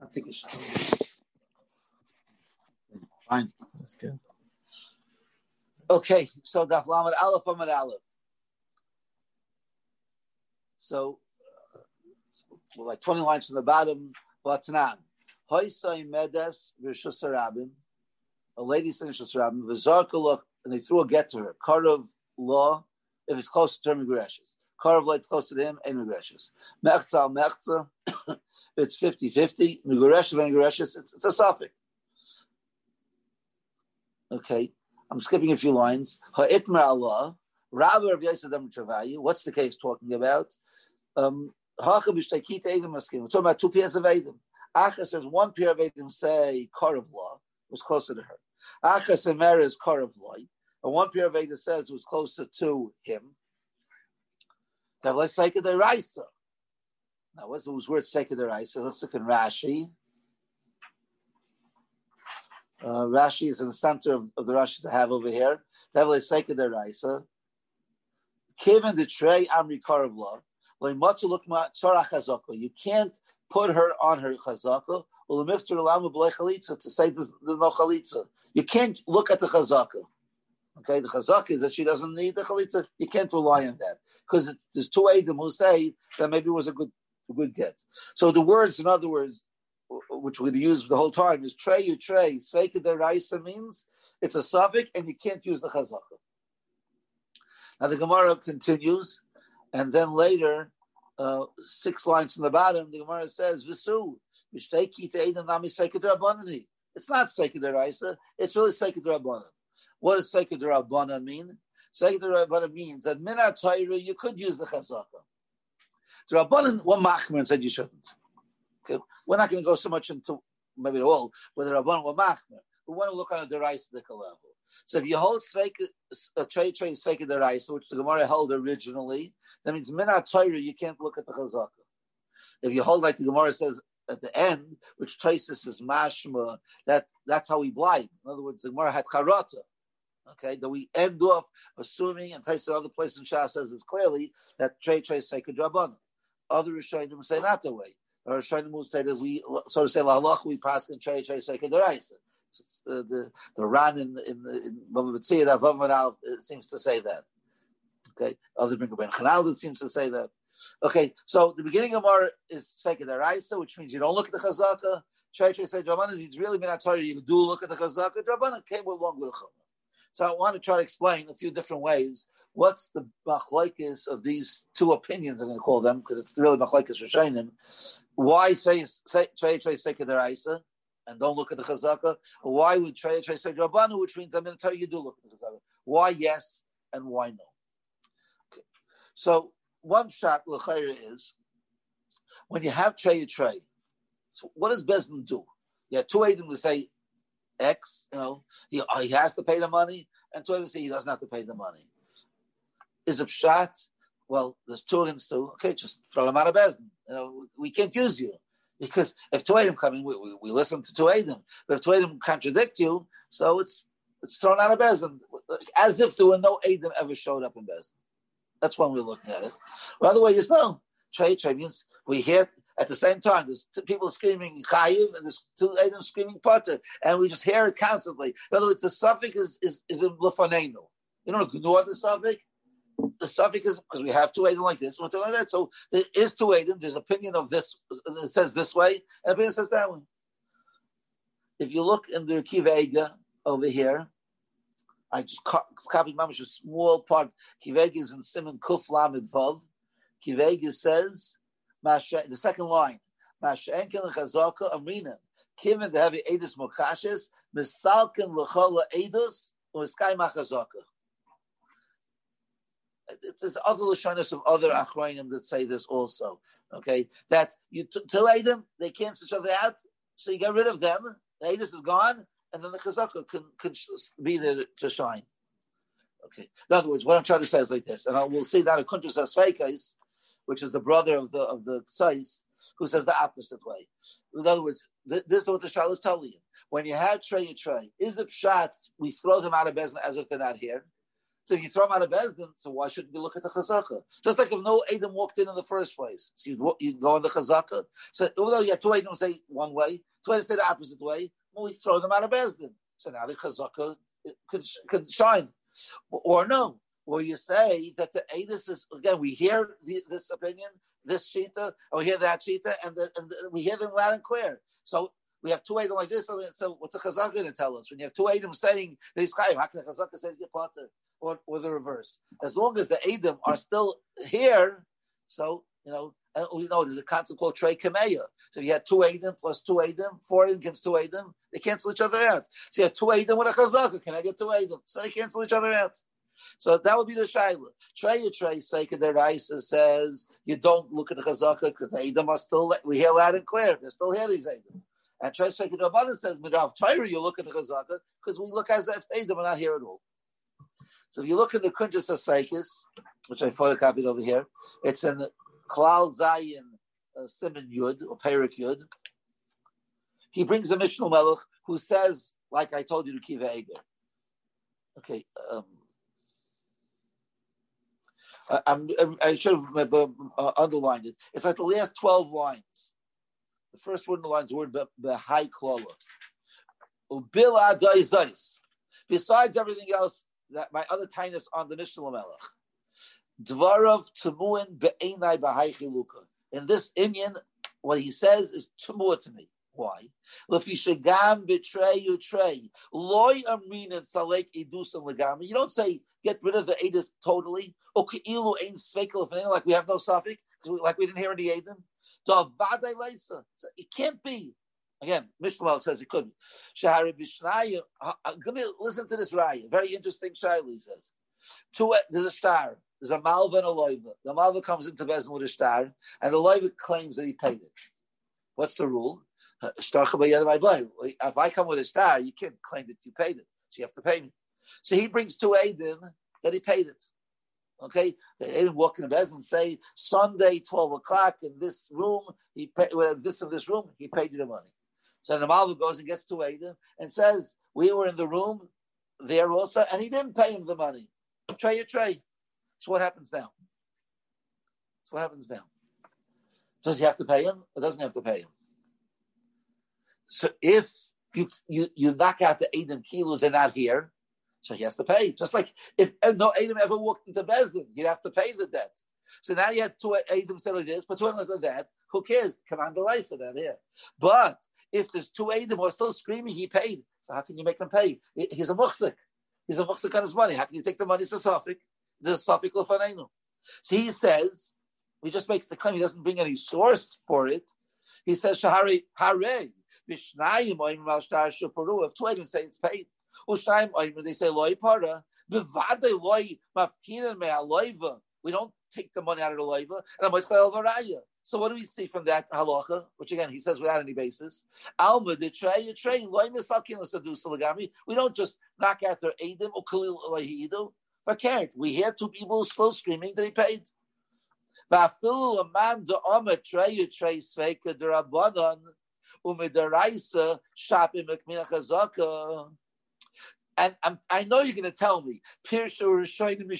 I think it's fine. That's good. Okay, so Daf Lamed Aleph Amad Aleph. So, like 20 lines from the bottom, Batanan. Hoisai Medes Rishus Rabin. A lady saying Rishus Rabin, Vizarkalach, and they threw a get to her. Karav law, if it's close to term regressions. Karav law, it's close to him, and regressions. Mechza al Mechza, it's 50 50. Miguresh and regressions, it's, it's a suffix. Okay, I'm skipping a few lines. Ha'itmer Allah, Rabbi of Yosef Travayu. What's the case talking about? Um, we're talking about two pairs of Adam. Achas says one pair of Adam say Karav law was closer to her. Achas and is Karav law. And one pair of Adam says it was closer to him. Now let's take it the Raisa. Now what's those words take it the Raisa? Let's look in Rashi. Uh, Rashi is in the center of, of the Rashi to have over here. Devil is Seika the Raisa. Kevin the Trey Amri Karavla. You can't put her on her chazaka. To say there's, no chalitza. You can't look at the chazaka. Okay, the chazaka is that she doesn't need the chalitza. You can't rely on that because there's two Adam who say that maybe it was a good, a good get. So the words, in other words, which we're going to use the whole time, is tray you tray. Seika deraisa means it's a suffix and you can't use the chazaka. Now the Gemara continues, and then later, uh, six lines from the bottom, the Gemara says, "Visu nami seika derabbanani." It's not seika deraisa; it's really seika derabanan. What does seika derabanan mean? Seika derabanan means that minat you could use the chazaka. Derabanan, one machmer said you shouldn't. Okay? We're not going to go so much into maybe at all whether Rabban or Machmer. We want to look on a deraisdika level. So if you hold trade trade deraisa, which the Gemara held originally, that means minat Torah you can't look at the chazaka. If you hold like the Gemara says at the end, which traces is mashma, that that's how we blind. In other words, the Gemara had charata. Okay, that we end off assuming, and Taisa other place in Shah says it's clearly that trade trade Sveika drabana. Other Rishonim say not the way or Shainim say that we, so to say, lahalach we pass in Chay Chay Seika Deraisa. The the the Ran in in in it seems to say that. Okay, other Ben Chanal seems to say that. Okay, so the beginning of our is Seika Deraisa, which means you don't look at the Chazaka. Chay Chay Seika Deraisa means really been Torah. You do look at the Chazaka. Drabanan came along with a Chumrah. So I want to try to explain a few different ways what's the machlokes of these two opinions? I'm going to call them because it's really machlokes Rishonim. Why say say kederaisa and don't look at the chazaka? Why would say rabanu, which means I'm going to tell you, you do look at the chazaka. Why yes and why no? So one shot l'chayra is when you have trey trey. So what does Bezdin do? You have two Adam to say X, you know, he, uh, he has to pay the money, and two Adam say he doesn't have to pay the money is a pshat. Well, there's two against two. Okay, just throw them out of Bezdin. You know, we can't use you because if two Adam come in, we, we, we, listen to two Adam. But if two Adam contradict you, so it's it's thrown out of Bezdin, as if there were no Adam ever showed up in Bezdin. That's when we're looking at it. By the way, you know, trade trade means we hear at the same time. There's two people screaming chayiv and there's two Adam screaming potter, and we just hear it constantly. In other words, the suffix is is, is in lefanenu. You don't ignore the suffix the suffix is because we have two Aiden like this, one like that. So there is two Aiden. There's opinion of this. It says this way, and opinion says that way. If you look in the Kivega over here, I just co- copied mamish a small part. Kivega is in Simon Kuf Lamed Vav. Kivega says, the second line, Mashenkin Chazaka Amrina. Kiven the heavy Edus Mokashes, Misalkin Lechola Edus, or Sky Machazaka there's other lashonis of other achronim that say this also. Okay, that you two Adam they cancel each other out, so you get rid of them. The Adis is gone, and then the chazaka can, can be there to shine. Okay. In other words, what I'm trying to say is like this, and I will say that a Kuntrus Asfekais, which is the brother of the of the Tzais, who says the opposite way. In other words, th- this is what the Shal is telling you. When you have tray, you tray. Is it pshat? We throw them out of business as if they're not here. So if you throw them out of Bezdin, so why shouldn't you look at the chazaka? Just like if no Adam walked in in the first place, so you'd, you'd go on the chazaka. So although you have two Adam say one way, two Adam say the opposite way, well, we throw them out of Bezdin. So now the chazaka could, could shine. Or no, or you say that the Adis is, again, we hear the, this opinion, this shita, and we hear that shita, and, the, and the, we hear them loud and clear. So we have two items like this. So what's a chazaka going to tell us? When you have two items saying that chayim, how can a chazaka say get potter? or, or the reverse. As long as the Adam are still here, so, you know, uh, oh, we know there's a concept called Trey Kameya. So if you had two Adam plus two Adam, four Adam against two Adam, they cancel each other out. So you have two Adam with a Chazaka, can I get two Adam? So they cancel each other out. So that would be the Shaila. Trey or Trey Seika the Raisa says you don't look at the Chazaka because the Adam are still, we hear loud and clear, they're still here, these Adam. And Trey Seika the Rabbanan says, Midav Torah, you look at the Chazaka because we look as if Adam are not here at all. So if you look in the Kunjas Asaikis, which I photocopied over here, it's in Klal Zayin uh, Simon Yud, or Perik Yud. He brings a Mishnah Melech who says, like I told you to Kiva Eger. Okay. Um, I, I, should have uh, underlined it. It's like the last 12 lines. The first word in the line is the word Behai Klola. Besides everything else, that my other tinus on the Mishnah Melech. Dvarav Tumuin be'enai b'haichi luka. In this Indian, what he says is tumua to me. Why? Lefishagam betray you tray. Loy amrin salek edusam legami. You don't say get rid of the edus totally. Okeilu ein svekel like we have no suffix, like we didn't hear any edin. It can't be. Again, Mishnah says it couldn't. Shahari Bishnaya. Listen to this raya. Very interesting shayla. He says, Two, there's a star. There's a malva and a loiva. The malva comes into Bezin with a star, and the loiva claims that he paid it. What's the rule? If I come with a star, you can't claim that you paid it. So you have to pay me. So he brings two Adim that he paid it. Okay, they didn't walk in the Bez and say Sunday, twelve o'clock in this room. He paid this in this room. He paid you the money. So the Malva goes and gets to Ada and says, We were in the room there also, and he didn't pay him the money. Tray a tray. So what happens now? So what happens now? Does he have to pay him or doesn't have to pay him? So if you you, you knock out the Adam kilos, they're not here, so he has to pay. Just like if no Adam ever walked into Bezdin, he'd have to pay the debt. So now you had two Adam said this, but two others of that. Who cares? Command the lice of that here. But if there's two Adam who are still screaming, he paid. So how can you make them pay? He's a muhsik. He's a muhsik on his money. How can you take the money? It's a. A safik l'fanenu. So he says, he just makes the claim. He doesn't bring any source for it. He says, Shahari, hare, bishnayim oim mal shtar shaparu. If two Adam say it's paid, ushnayim oim, they say loy para, bevade loy mafkinan me'aloiva. We don't take the money out of the loiva. And I'm like, so what do we see from that halacha? Which again he says without any basis. Alma the tray train loy misakin l'gami. We don't just knock out their edim or kalil lahidu. For we hear two people still screaming that he paid. And I'm, i know you're going to tell me, Rishonim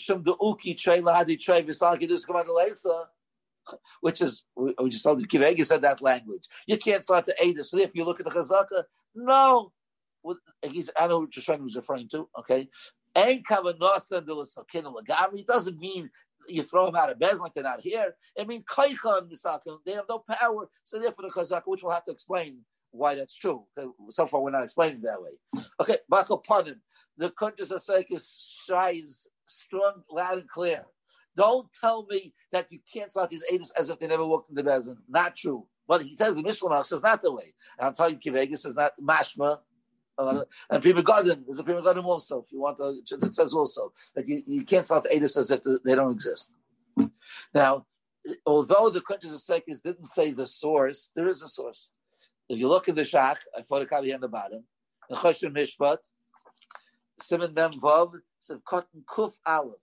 which is we just told you Kivegi said that language. You can't start to aid us. If you look at the Chazaka, no. He's I know what Shoshan was referring to. Okay, it doesn't mean you throw them out of bed like they're not here. It means They have no power. So therefore, the Chazaka, which we'll have to explain why that's true. So far, we're not explaining that way. Okay, back upon him. The Kuntas Asek is strong, loud, and clear. Don't tell me that you can't start these Edis as if they never walked the Bezin. Not true. But he says the Mishnah says not the way. And I'm telling you, Kivegis is not mashma. And Pri Megadim There's a Pri Megadim also. If you want to, it says also that you, you can't start Edis as if they don't exist. Now, although the Kuntas of didn't say the source, there is a source. If you look in the Shach, I photocopy on the bottom, the Choshen Mishpat, Simon Mem Vav, Sev Kuf Aleph.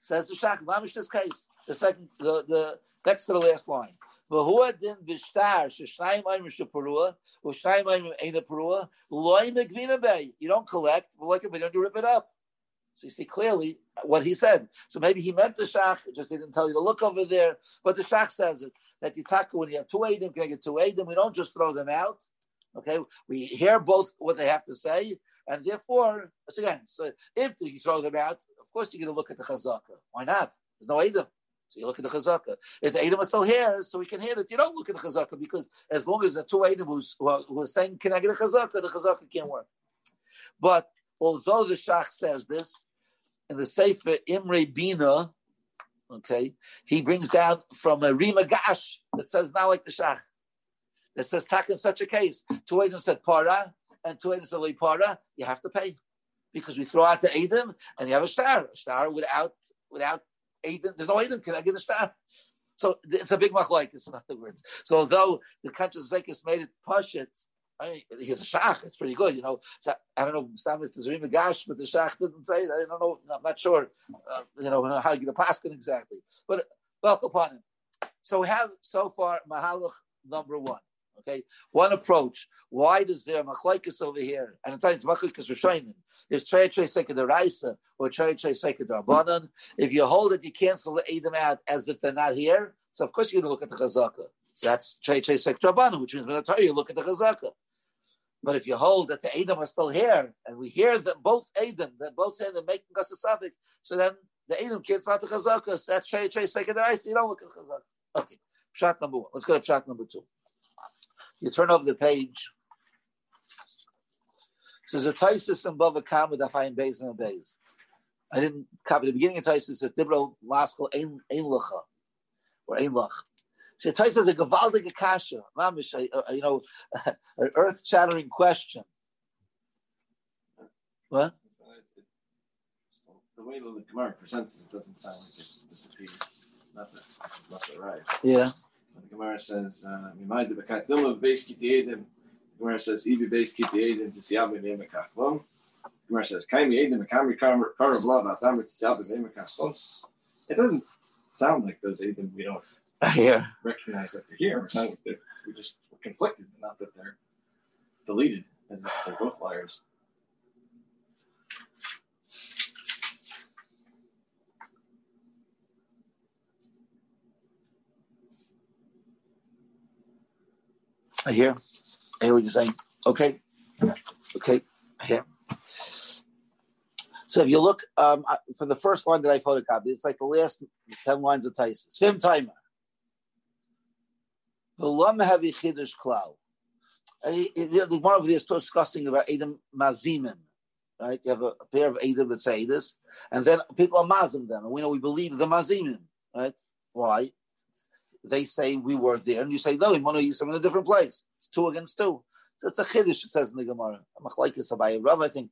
Says the Shach, Mamish this case. The second, the, the next to the last line. והוא הדין בשטר ששניים מים שפרוע ושניים מים אין פרוע, לא מגבינה בי. You don't collect, but like, but don't rip it up. So you see clearly what he said. So maybe he meant the shach, just didn't tell you to look over there. But the shach says it that you talk when you have two adim, can I get two adim? We don't just throw them out. Okay, we hear both what they have to say, and therefore, again, so if you throw them out, of course you're going to look at the chazaka. Why not? There's no adim. So you look at the chazaka. If the Edom are still here, so we can hear it, you don't look at the chazaka because as long as the two Edom who's, who, are, who are saying, can I get a chazaka, the chazaka can't work. But although the Shach says this, in the Sefer Imre Bina, okay, he brings down from a Ri Migash that says not like the Shach. That says tak in such a case. Two Edom said para, and two Edom said para, you have to pay. Because we throw out the Edom and you have a star. A star without without Edom, there's no Edom, can I get a star? So it's a big machlokes, in other words. So although the conscious Zekis made it push it, I he's a shach. It's pretty good, you know. So I don't know Sam if there's a gash, but the shach didn't say it. I don't know. I'm not sure, uh, you know, how you get a paskin exactly. But welcome upon him. So we have so far mahalach number one. Okay, one approach. Why does there machlokes over here? And it's it's machlokes rishonim. Is seket deraisa or seket derbanan? If you hold it, you cancel the them out as if they're not here. So of course you're going to look at the chazaka. So that's seket derbanan, which means when I tell you, look at the chazaka. But if you hold that the Edom are still here, and we hear that both Edom, that both Edom making us a suffix, so then the Edom can't start the chazaka. So that's seket deraisa. You don't look at the chazaka. Okay, shot number one. Let's go to shot number two. You turn over the page. So there's a Taisis and Bava Kamma with Afayin Beis and Beis. I didn't copy the beginning of Taisis. It says Dibro Maskal Ein Lacha or Ein Lach. So Taisis is a Gavaldig Akasha, Mamish, uh, you know, an earth shattering question. What? The way the Gemara presents it doesn't sound like it disappeared. Not that not right. Yeah. The Gemara says, uh, "Mimayde bekatila beis kitiedim." Gemara says, "Ibi beis kitiedim tisyabe ne'mekachlom." Gemara says, "Kaimi edim mekamri karav lav atam tisyabe ne'mekachlom." It doesn't sound like those edim we don't yeah. recognize that they're here. Sounds like they're, we just we're conflicted, not that they're deleted, as if they're both liars. I hear. I hear what you're saying. Okay. Okay. I hear. So if you look um, for the first line that I photocopied, it's like the last 10 lines of Tyson. Swim timer. The Lama Heavy Chiddush Klau. One of these discussing about Adam Mazimim. Right? You have a, a pair of Adam that say this, and then people are Mazim them. And we know we believe the Mazimim. Right? Why? They say we were there, and you say no, we want to use them in a different place. It's two against two. So it's a chiddush. It says in the Gemara. Machlekes Abaye Rav, I think.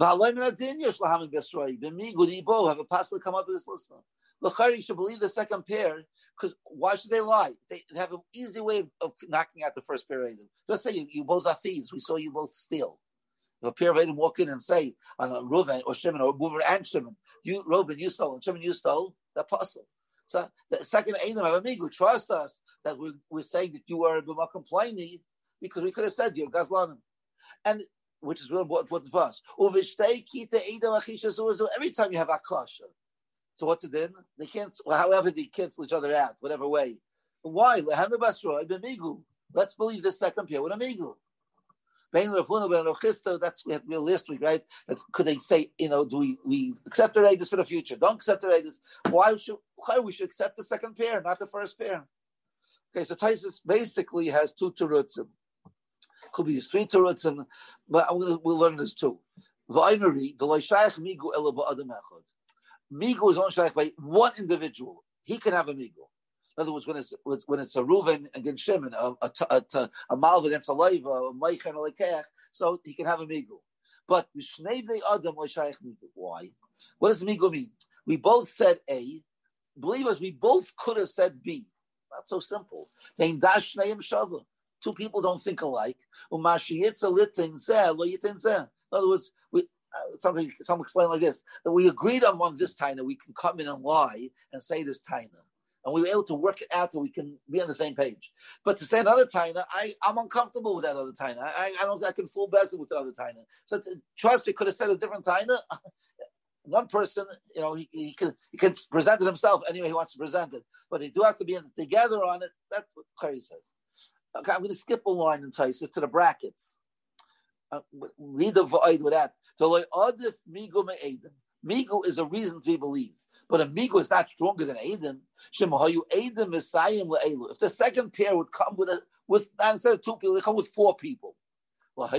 Have a pastor come up with this list. L'chari, you should believe the second pair because why should they lie? They have an easy way of, knocking out the first pair of Adam. Just say you, you, both are thieves. We saw you both steal. If a pair of Adam walk in and say on a Reuven or Shimon or Reuven and Shimon, you Reuven you stole and Shimon you stole, the apostle. So the second Einam Amigu, trust us that we're, we're saying that you are a B'makom Pliny because we could have said you're Gazlanim. And which is really important for us. Every time you have Akasha. So what's it then? They can't, however, they cancel each other out, whatever way. Why? Let's believe the second pair with Amigu. That's we had real last week, right? That could they say, you know, do we, we accept the Raiders for the future? Don't accept the Raiders. Why should why we should accept the second pair, not the first pair? Okay, so Taisus basically has two terutzim. Could be three terutzim, but I'm gonna we'll learn this too. V'aimari, the loishayach migu ela ba'adam echad. Migu is only shaykh by one individual. He can have a migu. In other words, when it's when it's a Reuven against Shimon, a, a, a, a Malv against a Leiva, a Meichan or Lekeach, so he can have a Migu. But Adam Why? What does Migu mean? We both said A. Believe us, we both could have said B. Not so simple. Two people don't think alike. In other words, we, uh, something some explain like this that we agreed on one this time that we can come in and lie and say this time and we were able to work it out that we can be on the same page. But to say another taina, I I'm uncomfortable with that other taina. I, I don't think I can fool bezel with the other taina. So to, trust me, could have said a different taina. One person, you know, he, he can he can present it himself anyway he wants to present it, but they do have to be together on it. That's what Clary says. Okay, I'm going to skip a line and tell to the brackets. Uh, read the void with that. So, Migu is a reason to be believed. But a migu is not stronger than Adim. Shemahayu Adim Messiah If the second pair would come with a with instead of two people, they come with four people. The,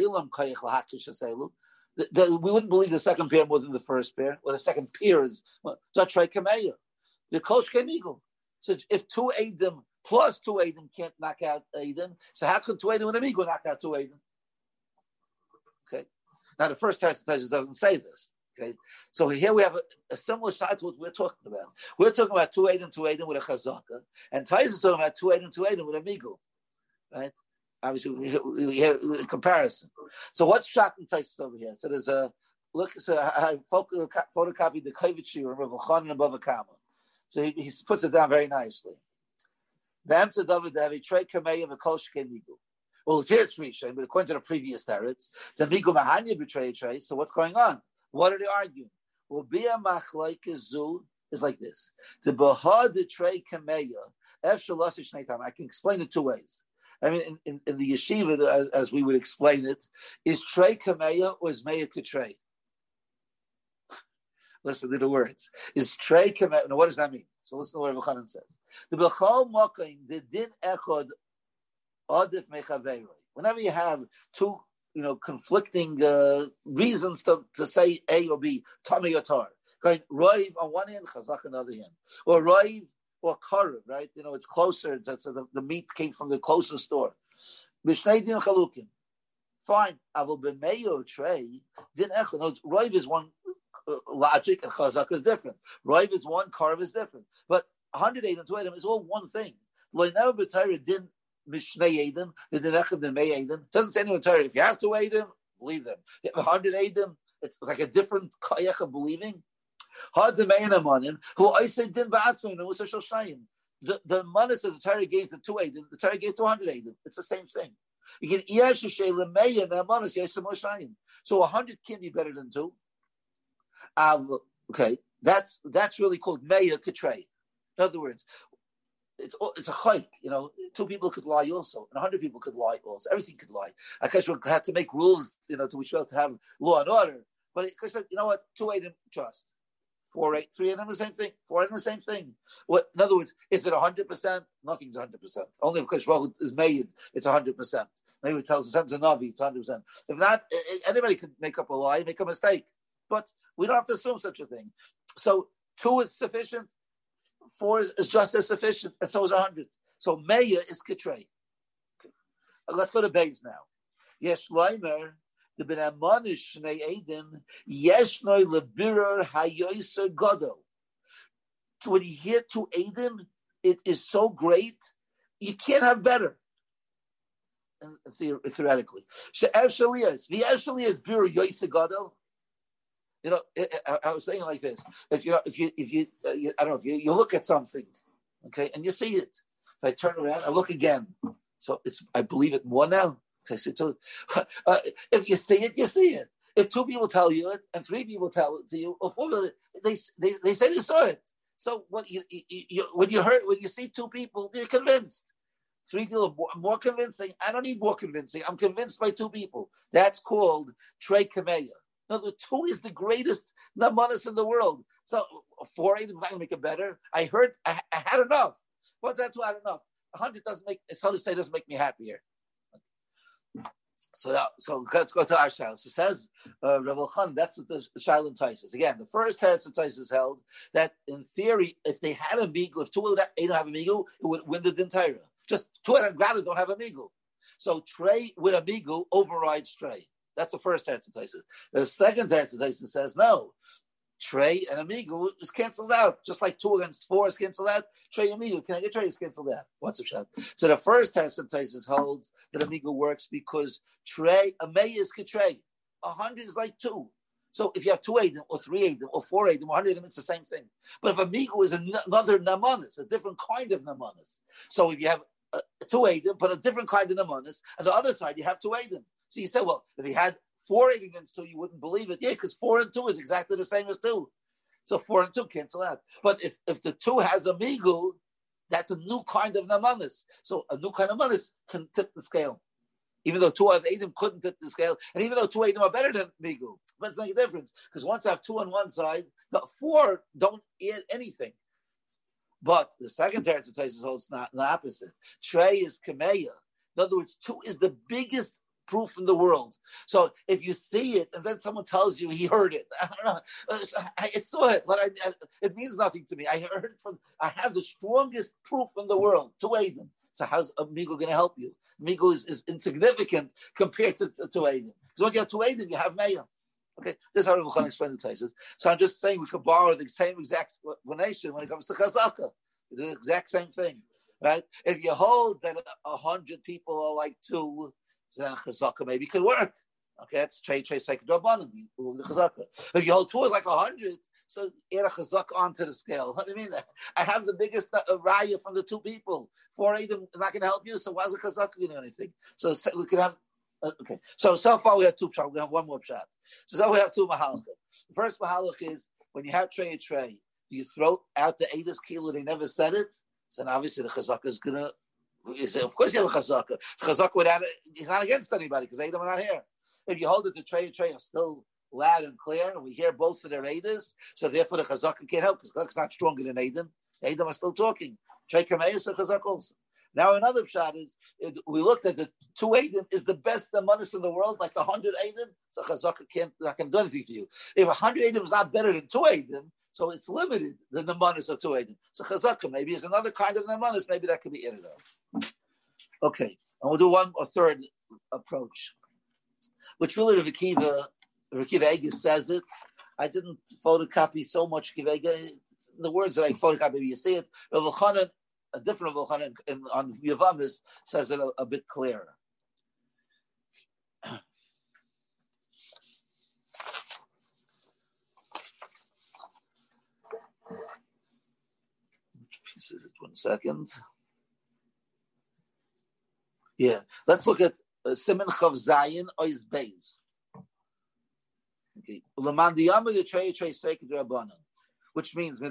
the, we wouldn't believe the second pair more than the first pair, or the second pair is. The Kosh Kemigu. So if two Adim plus two Adim can't knock out Adim, so how could two Adim and a Migu knock out two Adim? Okay. Now the first text doesn't say this. Okay, so here we have a, a similar side to what we're talking about. We're talking about two eight and two eight with a chazaka, and Tais is talking about two eight and two eight with a migu, right? Obviously, we, we hear a comparison. So what's shocking Tais over here? So there's a look. So I, I photocopied the Kovitchi of Rav Chanan above a comma. So he, he, puts it down very nicely. Bam to David Davi trade kamei of a kol migu. Well, here it's Rishon, but according to the previous tarets, the migu mahanya betrayed trade. So what's going on? What are they arguing? Well, Bia Machlaikazu is like this. The Bahad Trey Kameya, I can explain it two ways. I mean, in, in, in the yeshiva, as, as, we would explain it, is Trey Kameya or is Meya Katrey? Listen to the words. Is Trey Kameya, now what does that mean? So listen to what Rabbi says. The Bechal Mokain, the Din Echod, Adif Mechaveiroi. Whenever you have two you know, conflicting uh, reasons to, to say A or B, Tommy or Tar. Going Roiv on one hand, Chazak on the other hand. Or Roiv or Karev, right? You know, it's closer. That's the, the meat came from the closest store. Mishnei din chalukim. Fine. Avol b'meyo trey din echad. No, Roiv is one uh, logic and Chazak is different. Roiv is one, Karev is different. But 108 and 2 is all one thing. Lo never b'tayra din Mishnei Edim, the Denechem Demei Edim. Doesn't say in If you have to Edim, believe them. If You have a hundred Edim, it's like a different kayach of believing. Hard the Meinim on him, who I said din ba'atzmim and Musa Shoshayim. The the manas that the Torah gave to two Edim, the Torah gave to hundred Edim. It's the same thing. You can Iyash Shayla Meya and manas Yesem Hoshayim. So a hundred can be better than two. Um, okay, that's that's really called Meya Katrei. In other words, it's it's a hike. You know, two people could lie also, and hundred people could lie also. Everything could lie. We had to make rules, you know, to which we have to have law and order. But because you know what, two eight trust. Four eight, three of them the same thing. Four of them the same thing. What? In other words, is it hundred percent? Nothing's hundred percent. Only if Kashbahu is made, it's hundred percent. Maybe it tells us it's a Navi, it's hundred percent. If not, anybody could make up a lie, make a mistake. But we don't have to assume such a thing. So two is sufficient four is, is, just as sufficient, and so is a hundred. So Meya is Kitrei. Okay. Let's go to Bays now. Yes, Leimer, the Ben Amonish Shnei Edim, Yeshnoi Lebirer Hayoisa Godo. When you hear to Edim, it is so great, you can't have better. Theoretically, She'er Shalias, V'er Shalias Bir Godo you know, I, I, was saying like this: if you know, if you, if you, uh, you I don't know, if you, you look at something, okay, and you see it, if I turn around, I look again. So it's, I believe it more now. I said, to, uh, if you see it, you see it. If two people tell you it, and three people tell it to you, or four people, they they, they say they saw it. So what you, you, you when you heard when you see two people, you're convinced. Three people more, more convincing. I don't need more convincing. I'm convinced by two people. That's called Trey. The two is the greatest namanis in the world. So four eight, I'm not gonna make it better. I heard I, I had enough. What's that? Two had enough. A hundred doesn't make. It's hard to say. Doesn't make me happier. So that, so let's go to our shaila. So says uh, Rav Khan, that's the shaila and Taisus. Again, the first teretz Taisus held that in theory, if they had a migu, if two eight don't have a migu, it would win the entire. Just two of them don't have a migu. So Trey with a migu overrides Trey. That's the first Teretz The second Teretz says no. Trey and Amigo is canceled out, just like two against four is canceled out. Trey and Amigo, can I get Trey is canceled out? What's a shot? So the first Teretz holds that Amigo works because Trey, Amay is Trey. A hundred is like two. So if you have two Adim or three Adim or four Adim or hundred Adim, it's the same thing. But if a Migu is another Namanis, a different kind of Namanis. So if you have uh, two Adim, but a different kind of Namanis, and the other side you have two Adim. So you say, well, if he had four Adim against two, you wouldn't believe it. Yeah, because four and two is exactly the same as two. So four and two cancel out. But if, if the two has a Migu, that's a new kind of Namanis. So a new kind of Namanis can tip the scale even though two of Adam couldn't tip the scale, and even though two Adam are better than Migu, but it's not a difference because once I have two on one side, the four don't add anything. But the second Teretz says holds not the opposite. Trey is Kameya. In other words, two is the biggest proof in the world. So if you see it and then someone tells you he heard it, I don't know, I saw it, but I, it means nothing to me. I heard from, I have the strongest proof in the world, to Adam. So how's Amigo going to help you? Amigo is, is insignificant compared to, to, to Aiden. Because once you have two Aiden, you have Meir. Okay, this is how Rebbe explains the Taisus. So I'm just saying we could borrow the same exact explanation when it comes to Chazaka. The exact same thing, right? If you hold that a hundred people are like two, then Chazaka maybe could work. Okay, that's trade trade Trey Trey Second If you hold two is like a hundred, so add a chazak onto the scale. What do you mean? I have the biggest uh, raya from the two people. Four Adam is not going to help you, so why is a chazak going to do anything? So we could have. Uh, okay, so so far we have two pshat. We have one more pshat. So so we have two mahalach. The first mahalach is when you have tray and tray, you throw out the Adas kilo. They never said it. So obviously the chazaka is. You say, of course you have a chazaka. Chazaka without it, he's not against anybody because Adam are not here. If you hold it, the tray and tray are still loud and clear, and we hear both of their Adas, so therefore the Chazaka can't help because Chazaka's not stronger than Adam. Adam are still talking. Trey Kameis and Chazak also. Now another shot is it, we looked at the two Adam is the best Amanis in the world, like the hundred Adam. So Chazaka can't not can do anything for you. If hundred Adam is not better than two Adam, so it's limited than the manis of two Adam. So Chazaka maybe is another kind of the. Maybe that could be on. Okay, and we'll do one or third approach, which really Rav Akiva Kiva says it. I didn't photocopy so much Kiva The words that I photocopy, you see it. Rav Chanan, a different Rav Chanan on Yavamis says it a, a bit clearer. One second. Yeah, let's look at uh, Simon Chav Zayin Ois Beis. Okay. Which means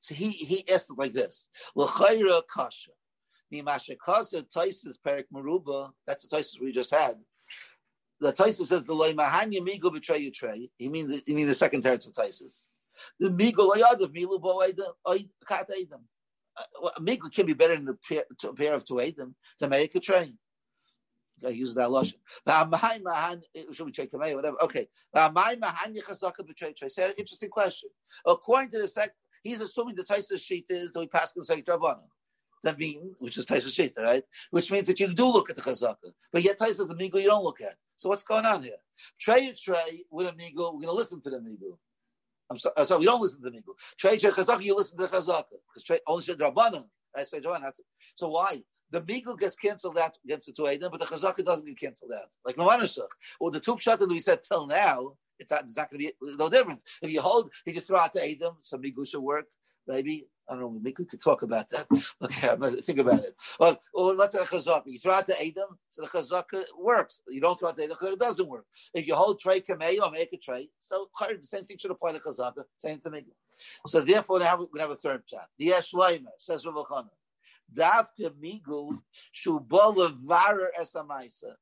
So he he asked it like this. L'chayra kasha. Taisis perik maruba. That's the Taisis we just had. The Taisis says the loy mahanya migo betray you tray. He means the, he means the second teretz of Taisis. The migo loyad of milu bo kat edam. Uh, a migo can be better than a pair, a pair of two edam to make a train. I use that lotion. Eh, should we check the whatever? Okay. Say an interesting question. According to the sec, he's assuming the Taisa sheet is so he passed in Sek Drabanan. That means, which is Taisa sheet, right? Which means that you do look at the Chazaka, but yet Taisa is the Migo you don't look at. So what's going on here? Trey Trey with a Migo, we're going to listen to the Migo. I'm sorry, I'm sorry, we don't listen to the Migo. Trey Trey Chazaka, you listen to the Chazaka because only said Drabanan. I say. So why? the Migu gets canceled out against the two Eidim, but the Chazaka doesn't get canceled out. Like Mamanashach. Or the two Pshat that we said till now, it's not, it's not going to be no difference. If you hold, you just throw out the Eidim, some Migu should work, maybe. I don't know, we could talk about that. Okay, I'm think about it. Or, or let's say the Chazaka. You throw out the Eidim, so the Chazaka works. You don't throw out the Eidim, it doesn't work. If you hold Trey Kamei or make a Trey, so the same thing should apply to Chazaka, same to Migu. So therefore, we're going to have a third chat. The Yeshleimer says Rav Chanan. Davka migu shubala esamaisa.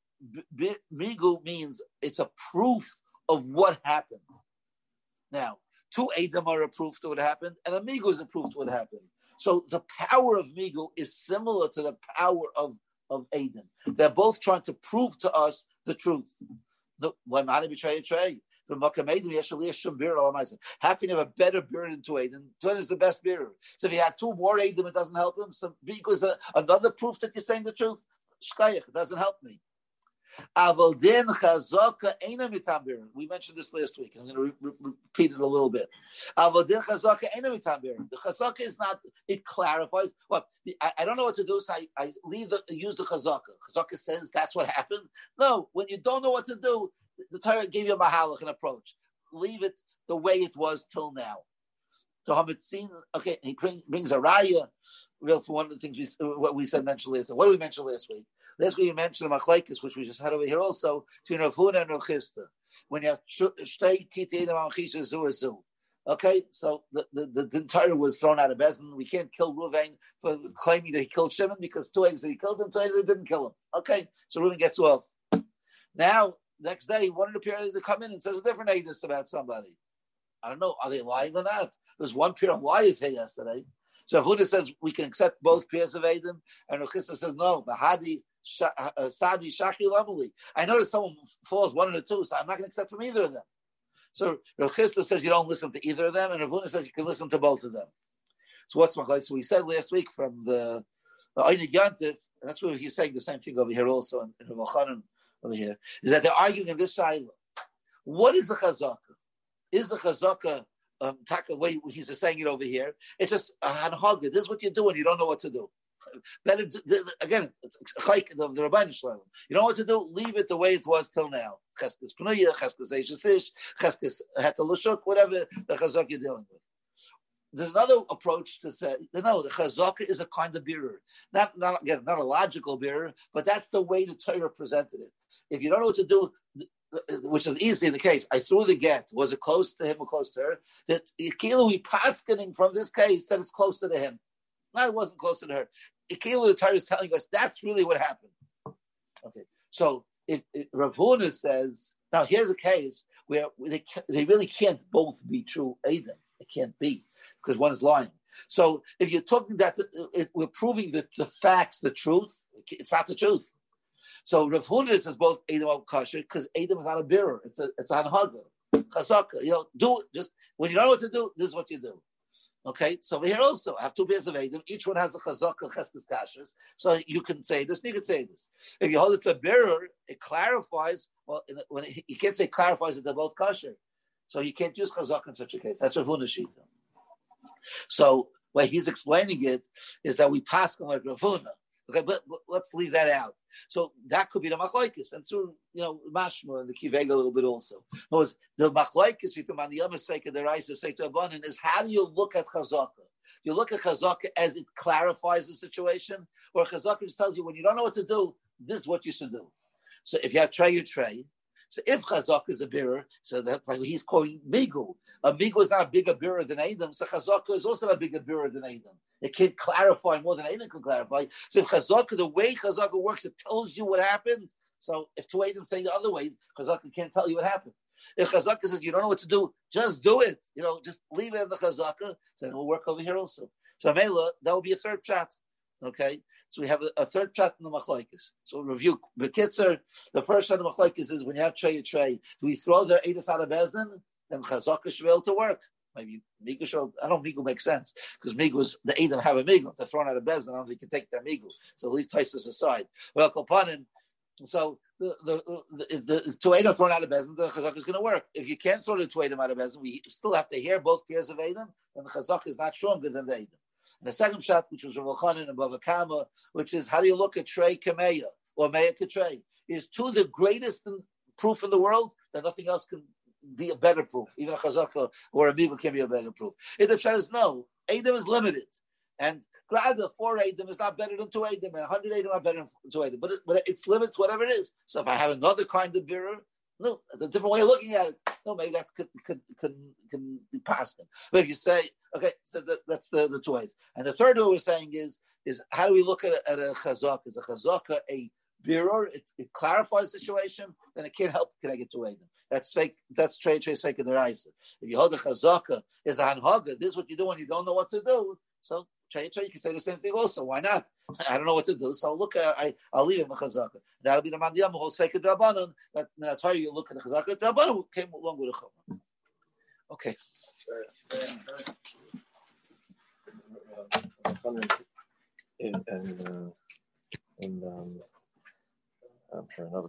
Migu means it's a proof of what happened. Now, two Adam are approved to what happened, and a migu is a proof to what happened. So the power of migu is similar to the power of of Adam. They're both trying to prove to us the truth. How can you have a better beer than two Aiden? Two is the best beer. So if you had two more Aiden, it doesn't help him. So because another proof that you're saying the truth. Shkayach, it doesn't help me. We mentioned this last week. and I'm going to re- re- repeat it a little bit. The chazaka is not. It clarifies. What I, I, don't know what to do, so I, I leave the use the chazaka. Chazaka says that's what happened. No, when you don't know what to do, the Torah gave you a mahalach, an approach. Leave it the way it was till now. So Hamitzin, okay, he bring, brings a raya, real for one of the things we what we said mentioned last. What did we mention last week? Last week we mentioned the machlekes, which we just had over here also, to Rav Huna and Rav Chisda. When you have shtei titein amachisha zu zu. Okay, so the, the, the, Torah was thrown out of Bezin. We can't kill Ruvain for claiming that he killed Shimon because two eggs that he killed him, two eggs that didn't kill him. Okay, so Ruvain gets off. Now, next day, one of the parents to come in and says a different Adis about somebody. I don't know, are they lying or not? There's one pair of liars here yesterday. So Huda says we can accept both pairs of Adam, and Rav Chisda says no. Bahadi uh, Sadi Shaki Lamali. I notice someone falls one of the two, so I'm not going to accept from either of them. So Rav Chisda says you don't listen to either of them, and Rav Huna says you can listen to both of them. So what's my So we said last week from the the Einig and that's where he's saying the same thing over here also in, in over here, is that they're arguing in this side. What is the chazaka? Is the chazaka um, taka way he's saying it over here? It's just a hanhaga. This is what you do when you don't know what to do. Better again, it's chayk of the Rabbi Shalom. You know what to do? Leave it the way it was till now. Cheskes pnuya, cheskes eishesish, cheskes hetalashuk, whatever the chazaka you're dealing with. There's another approach to say no. The chazaka is a kind of bearer, not not again not a logical bearer, but that's the way the Torah presented it. If you don't know what to do, which is easy in the case. I threw the get. Was it close to him or close to her? That Ikilu we paskening from this case that it's closer to him. No, it wasn't closer to her. Ikilu the Torah is telling us that's really what happened. Okay, so if, if Rav Huna says now here's a case where they they really can't both be true Adam. It can't be because one is lying. So if you're talking that we're proving the, the facts, the truth, it's not the truth. So Rav Huna says both Adam are kosher because Adam is not a bearer. It's a it's a hanhaga, chazaka. You know, do just when you know what to do. This is what you do. Okay, so we here also I have two pairs of Adam. Each one has a chazaka cheskes kashers. So you can say this, and you can say this. If you hold it to a bearer, it clarifies. Well, when it, you can't say clarifies that they're both kosher, so you can't use chazaka in such a case. That's Rav Huna shita. So way he's explaining it is that we pass on like Rav Huna. Okay, but, but, let's leave that out. So that could be the machlokes, and through you know mashma and the kiveg a little bit also. Because the machlokes from the other side of the Raisa to is how do you look at chazaka? You look at chazaka as it clarifies the situation, or chazaka just tells you when you don't know what to do, this is what you should do. So if you have tray, you tray. So if Chazak is a bearer, so that's like he's calling Migu. A Migu is not a bigger bearer than Adam, so Chazak is also a bigger bearer than Adam. It can clarify more than Adam can clarify. So if Chazak, the way Chazak works, it tells you what happened. So if two Adam say the other way, Chazak can't tell you what happened. If Chazaka says you don't know what to do, just do it. You know, just leave it in the Chazaka, then it will work over here also. So Mela, that will be a third chat. Okay, so we have a, a third chat in the machlokes. So review bekitzer. The first shot of machlokes is when you have tray a tray. Do we throw their edus out of bezdin? Then chazaka should be able to work. Maybe migu should. I don't migu makes sense because migu the edom have a migu. If they're thrown out of bezdin, I don't think can take their migu. So leave Taisus aside. Well, kopanin. So the the the, the two Edom thrown out of Bezin, the Chazak is going to work. If you can't throw the two Edom out of Bezin, we still have to hear both pairs of Edom, then the Chazak is not stronger than the Edom. And the second shot, which was Rav and Bava Kamma, which is how do you look at Trey Kameya or Meya Katrey, is two the greatest proof in the world that nothing else can be a better proof. Even a Chazaka or a Migu can be a better proof. It the is no, Adam is limited. And Grada, four Adam is not better than two Adam, and 100 Adam are better than two Adam. But, it, but it's limits, whatever it is. So if I have another kind of mirror, no, it's a different way of looking at it. No, maybe that could could can can be passed. But if you say, okay, so that, that's the, the two ways. And the third way we're saying is is how do we look at a, at a chazak? Is a chazaka a mirror? It, it, clarifies the situation, then it can't help connect it to them. That's fake. That's trade trade eyes. If you hold a chazaka is a hanhaga, this is what you do when you don't know what to do. So trade, you can say the same thing also. Why not? I don't know what to do. So look, at, I I'll leave him a chazaka. That'll be the mandiyam whole sake of drabanan. That when I tell you, look at the chazaka drabanan came along with the chumrah. Okay. And, and, uh, and um, I'm sure another.